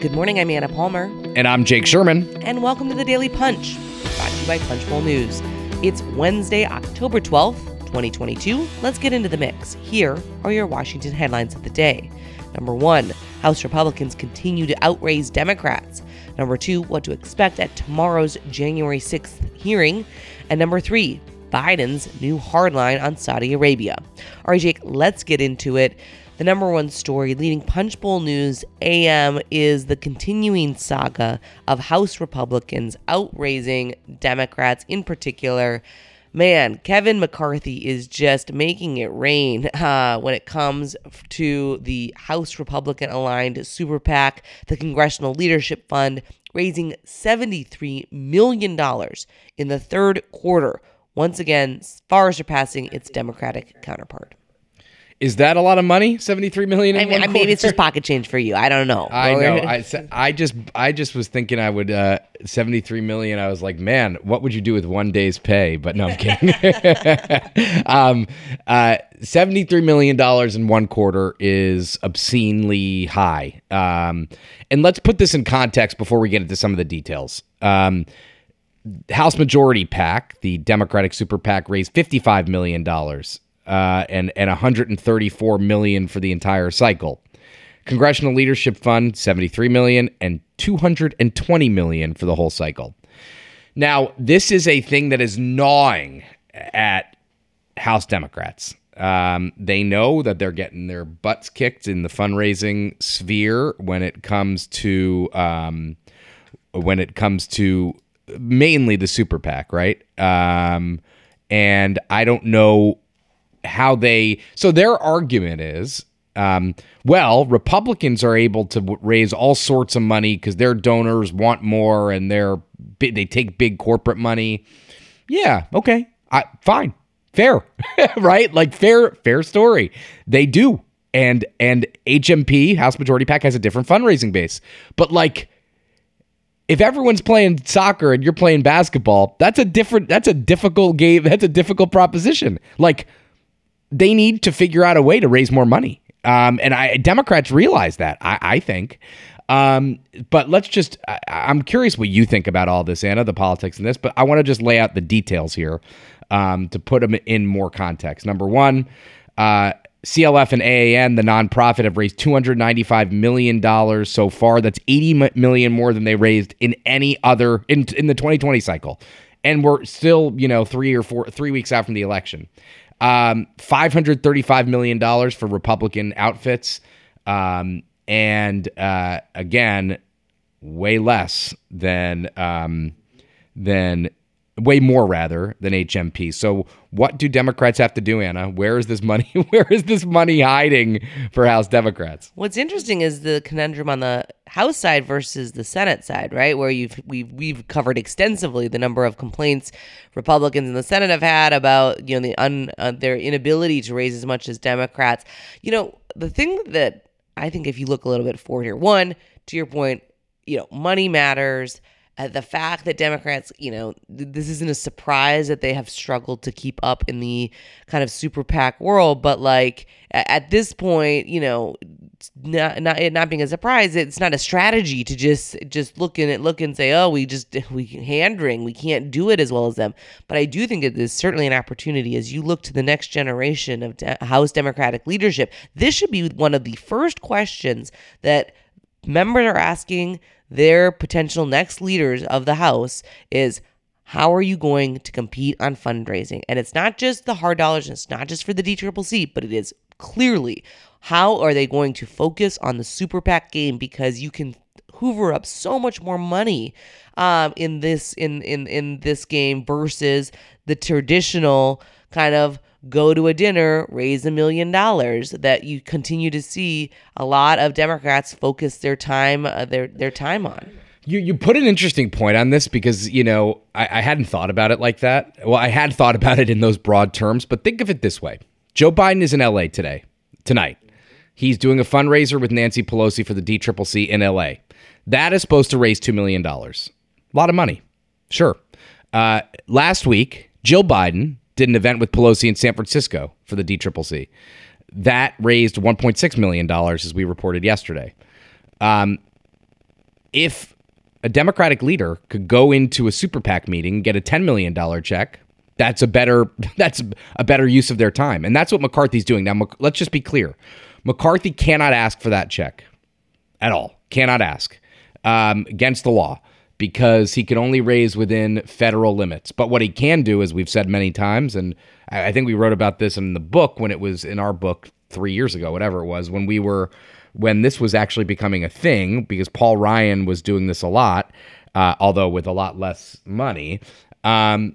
Good morning, I'm Anna Palmer. And I'm Jake Sherman. And welcome to the Daily Punch, brought to you by Punchbowl News. It's Wednesday, October 12th, 2022. Let's get into the mix. Here are your Washington headlines of the day. Number one, House Republicans continue to outraise Democrats. Number two, what to expect at tomorrow's January 6th hearing. And number three, Biden's new hardline on Saudi Arabia. All right, Jake, let's get into it. The number one story leading Punchbowl News AM is the continuing saga of House Republicans outraising Democrats, in particular. Man, Kevin McCarthy is just making it rain uh, when it comes to the House Republican aligned super PAC, the Congressional Leadership Fund, raising $73 million in the third quarter, once again, far surpassing its Democratic counterpart. Is that a lot of money? Seventy three million. I mean, maybe it's just pocket change for you. I don't know. I know. I, I just I just was thinking I would uh, seventy three million. I was like, man, what would you do with one day's pay? But no, I'm kidding. um, uh, seventy three million dollars in one quarter is obscenely high. Um, and let's put this in context before we get into some of the details. Um, House Majority PAC, the Democratic Super PAC, raised fifty-five million dollars uh, and and 134 million for the entire cycle. Congressional Leadership Fund 73 million and 220 million for the whole cycle. Now, this is a thing that is gnawing at House Democrats. Um, they know that they're getting their butts kicked in the fundraising sphere when it comes to um, when it comes to mainly the super PAC, right? Um, and I don't know how they so their argument is um, well republicans are able to w- raise all sorts of money because their donors want more and they're they take big corporate money. Yeah okay. I, fine. Fair. Right? Like fair fair story. They do. And and hmp house majority PAC has a different fundraising base. But like if everyone's playing soccer and you're playing basketball that's a different that's a difficult game that's a difficult proposition. Like they need to figure out a way to raise more money. Um, and I, Democrats realize that, I, I think. Um, but let's just, I, am curious what you think about all this, Anna, the politics in this, but I want to just lay out the details here um, to put them in more context. Number one, uh, CLF and AAN, the nonprofit, have raised $295 million so far. That's 80 million more than they raised in any other, in, in the 2020 cycle. And we're still, you know, three or four, three weeks out from the election. Um, $535 million for Republican outfits. Um, and uh, again, way less than um, than way more rather than HMP. So what do Democrats have to do, Anna? Where is this money? Where is this money hiding for House Democrats? What's interesting is the conundrum on the House side versus the Senate side, right? Where you've we've we've covered extensively the number of complaints Republicans in the Senate have had about you know the un, uh, their inability to raise as much as Democrats. You know the thing that I think if you look a little bit forward here, one to your point, you know money matters uh, the fact that Democrats, you know, th- this isn't a surprise that they have struggled to keep up in the kind of super PAC world, but like at this point, you know, not not it not being a surprise, it's not a strategy to just just look in it, look and say, oh, we just we hand wring, we can't do it as well as them. But I do think it is certainly an opportunity as you look to the next generation of de- House Democratic leadership. This should be one of the first questions that members are asking their potential next leaders of the House is how are you going to compete on fundraising? And it's not just the hard dollars, and it's not just for the DCCC, but it is clearly how are they going to focus on the super PAC game because you can hoover up so much more money um, in this in in in this game versus the traditional kind of go to a dinner, raise a million dollars. That you continue to see a lot of Democrats focus their time uh, their their time on. You you put an interesting point on this because you know I, I hadn't thought about it like that. Well, I had thought about it in those broad terms, but think of it this way: Joe Biden is in L.A. today, tonight. He's doing a fundraiser with Nancy Pelosi for the DCCC in L.A. That is supposed to raise two million dollars. A lot of money, sure. Uh, last week, Jill Biden did an event with Pelosi in San Francisco for the DCCC. That raised $1.6 million, as we reported yesterday. Um, if a Democratic leader could go into a super PAC meeting, get a $10 million check, that's a better that's a better use of their time. And that's what McCarthy's doing. Now let's just be clear. McCarthy cannot ask for that check at all. Cannot ask um, against the law because he can only raise within federal limits. But what he can do, as we've said many times, and I think we wrote about this in the book when it was in our book three years ago, whatever it was, when we were when this was actually becoming a thing, because Paul Ryan was doing this a lot, uh, although with a lot less money. Um,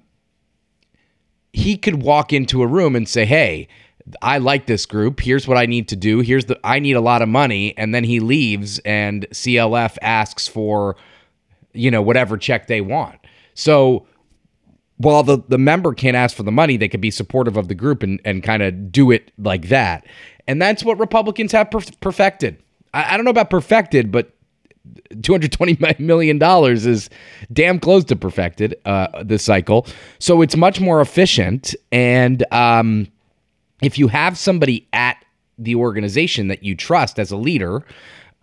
he could walk into a room and say, "Hey." I like this group. Here's what I need to do. Here's the I need a lot of money and then he leaves and CLF asks for you know whatever check they want. So while the, the member can't ask for the money, they could be supportive of the group and, and kind of do it like that. And that's what Republicans have perfected. I, I don't know about perfected, but $220 million is damn close to perfected uh, this cycle. So it's much more efficient. And um, if you have somebody at the organization that you trust as a leader,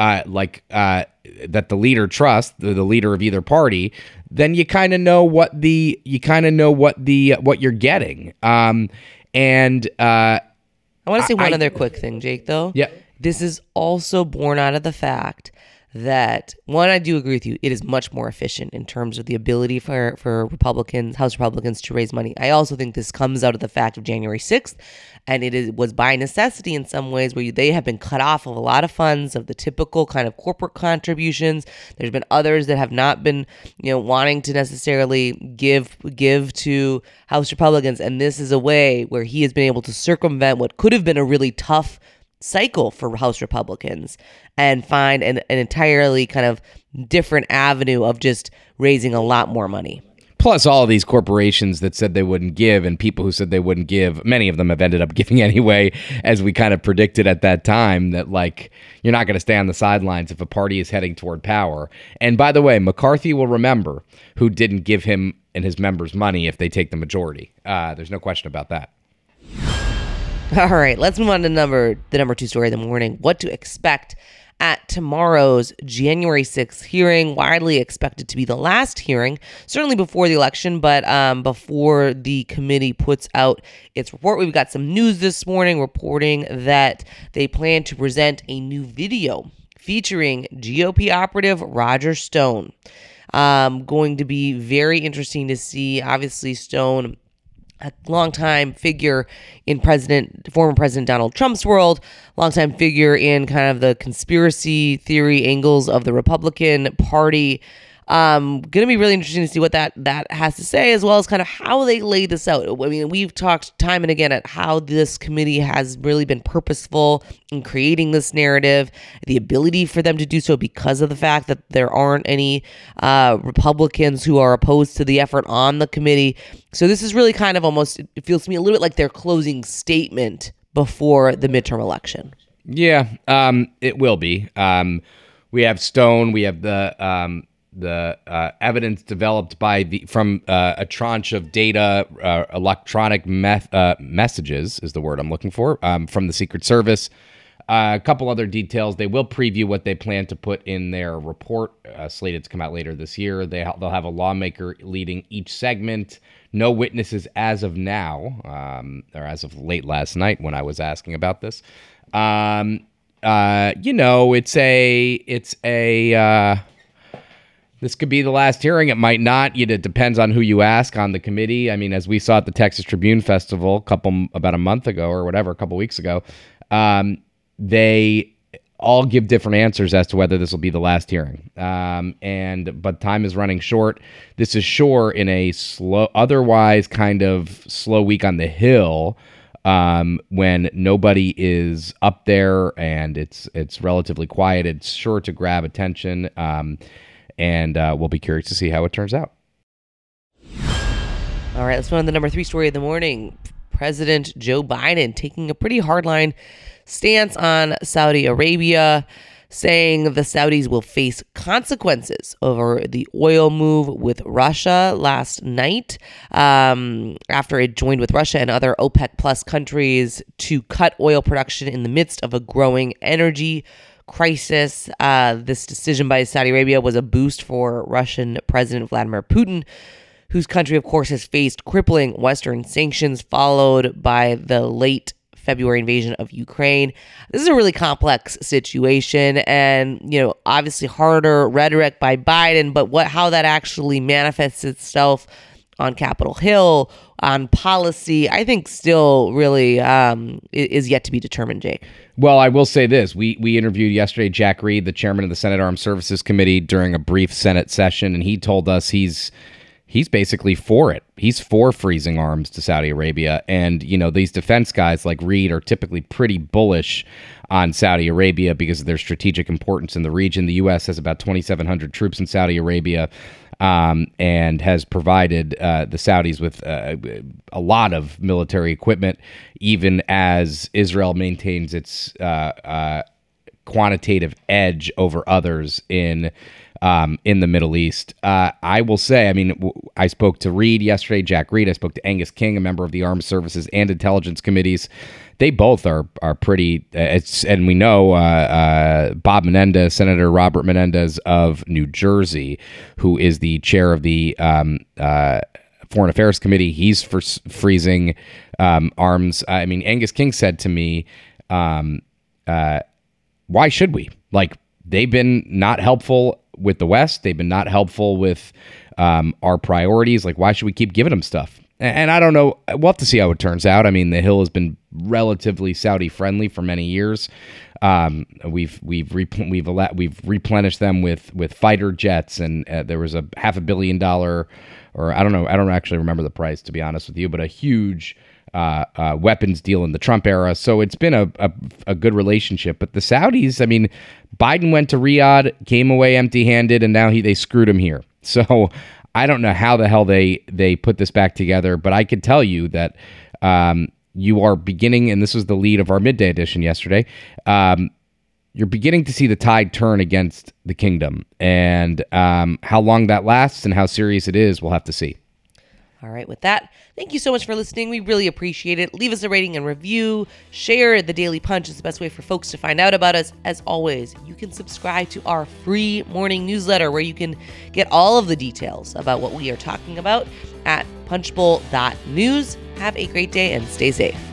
uh, like uh, that the leader trusts, the, the leader of either party, then you kind of know what the you kind of know what the what you're getting. Um, and uh, I want to say one I, other quick thing, Jake. Though, yeah, this is also born out of the fact that one, I do agree with you. It is much more efficient in terms of the ability for for Republicans, House Republicans, to raise money. I also think this comes out of the fact of January sixth, and it is, was by necessity in some ways where they have been cut off of a lot of funds of the typical kind of corporate contributions. There's been others that have not been, you know, wanting to necessarily give give to House Republicans, and this is a way where he has been able to circumvent what could have been a really tough cycle for House Republicans and find an, an entirely kind of different avenue of just raising a lot more money. Plus, all of these corporations that said they wouldn't give, and people who said they wouldn't give, many of them have ended up giving anyway, as we kind of predicted at that time. That, like, you're not going to stay on the sidelines if a party is heading toward power. And by the way, McCarthy will remember who didn't give him and his members money if they take the majority. Uh, there's no question about that. All right, let's move on to number the number two story of the morning. What to expect at tomorrow's January 6th hearing, widely expected to be the last hearing, certainly before the election, but um, before the committee puts out its report. We've got some news this morning reporting that they plan to present a new video featuring GOP operative Roger Stone. Um, going to be very interesting to see. Obviously, Stone a longtime figure in President, former President Donald Trump's world, longtime figure in kind of the conspiracy theory angles of the Republican Party. Um, going to be really interesting to see what that that has to say, as well as kind of how they lay this out. I mean, we've talked time and again at how this committee has really been purposeful in creating this narrative, the ability for them to do so because of the fact that there aren't any uh, Republicans who are opposed to the effort on the committee. So this is really kind of almost it feels to me a little bit like their closing statement before the midterm election. Yeah, um, it will be. Um, we have Stone. We have the um, the uh, evidence developed by the from uh, a tranche of data, uh, electronic meth, uh, messages is the word I'm looking for um, from the Secret Service. Uh, a couple other details. They will preview what they plan to put in their report, uh, slated to come out later this year. They they'll have a lawmaker leading each segment. No witnesses as of now, um, or as of late last night when I was asking about this. Um, you know, it's a it's a this could be the last hearing. It might not. It depends on who you ask on the committee. I mean, as we saw at the Texas Tribune Festival, a couple about a month ago or whatever, a couple weeks ago, um, they all give different answers as to whether this will be the last hearing. Um, and but time is running short. This is sure in a slow, otherwise kind of slow week on the Hill. Um, when nobody is up there and it's it's relatively quiet, it's sure to grab attention. Um, and uh, we'll be curious to see how it turns out. All right, let's move on to the number three story of the morning. President Joe Biden taking a pretty hardline stance on Saudi Arabia, saying the Saudis will face consequences over the oil move with Russia last night um, after it joined with Russia and other OPEC plus countries to cut oil production in the midst of a growing energy crisis. Uh, this decision by Saudi Arabia was a boost for Russian President Vladimir Putin, whose country, of course, has faced crippling Western sanctions, followed by the late February invasion of Ukraine. This is a really complex situation and, you know, obviously harder rhetoric by Biden, but what how that actually manifests itself on Capitol Hill, on policy, I think still really um, is yet to be determined, Jake. Well, I will say this. We we interviewed yesterday Jack Reed, the chairman of the Senate Armed Services Committee, during a brief Senate session, and he told us he's he's basically for it. He's for freezing arms to Saudi Arabia. And, you know, these defense guys like Reed are typically pretty bullish on Saudi Arabia because of their strategic importance in the region. The U.S. has about 2,700 troops in Saudi Arabia. Um, and has provided uh, the Saudis with uh, a lot of military equipment, even as Israel maintains its uh, uh quantitative edge over others in um, in the Middle East. Uh, I will say, I mean, w- I spoke to Reed yesterday, Jack Reed. I spoke to Angus King, a member of the Armed Services and Intelligence Committees. They both are are pretty. Uh, it's and we know uh, uh, Bob Menendez, Senator Robert Menendez of New Jersey, who is the chair of the um, uh, Foreign Affairs Committee. He's for freezing um, arms. I mean, Angus King said to me, um, uh, "Why should we? Like, they've been not helpful with the West. They've been not helpful with um, our priorities. Like, why should we keep giving them stuff? And, and I don't know. We'll have to see how it turns out. I mean, the Hill has been relatively Saudi friendly for many years. Um, we've we've repl- we've we've replenished them with with fighter jets, and uh, there was a half a billion dollar, or I don't know, I don't actually remember the price to be honest with you, but a huge uh, uh, weapons deal in the Trump era. So it's been a, a, a, good relationship. But the Saudis, I mean, Biden went to Riyadh, came away empty handed, and now he they screwed him here. So I don't know how the hell they they put this back together, but I can tell you that um, you are beginning, and this was the lead of our midday edition yesterday. Um, you're beginning to see the tide turn against the kingdom, and um, how long that lasts and how serious it is, we'll have to see. All right, with that, thank you so much for listening. We really appreciate it. Leave us a rating and review. Share the Daily Punch is the best way for folks to find out about us. As always, you can subscribe to our free morning newsletter where you can get all of the details about what we are talking about at punchbowl.news. Have a great day and stay safe.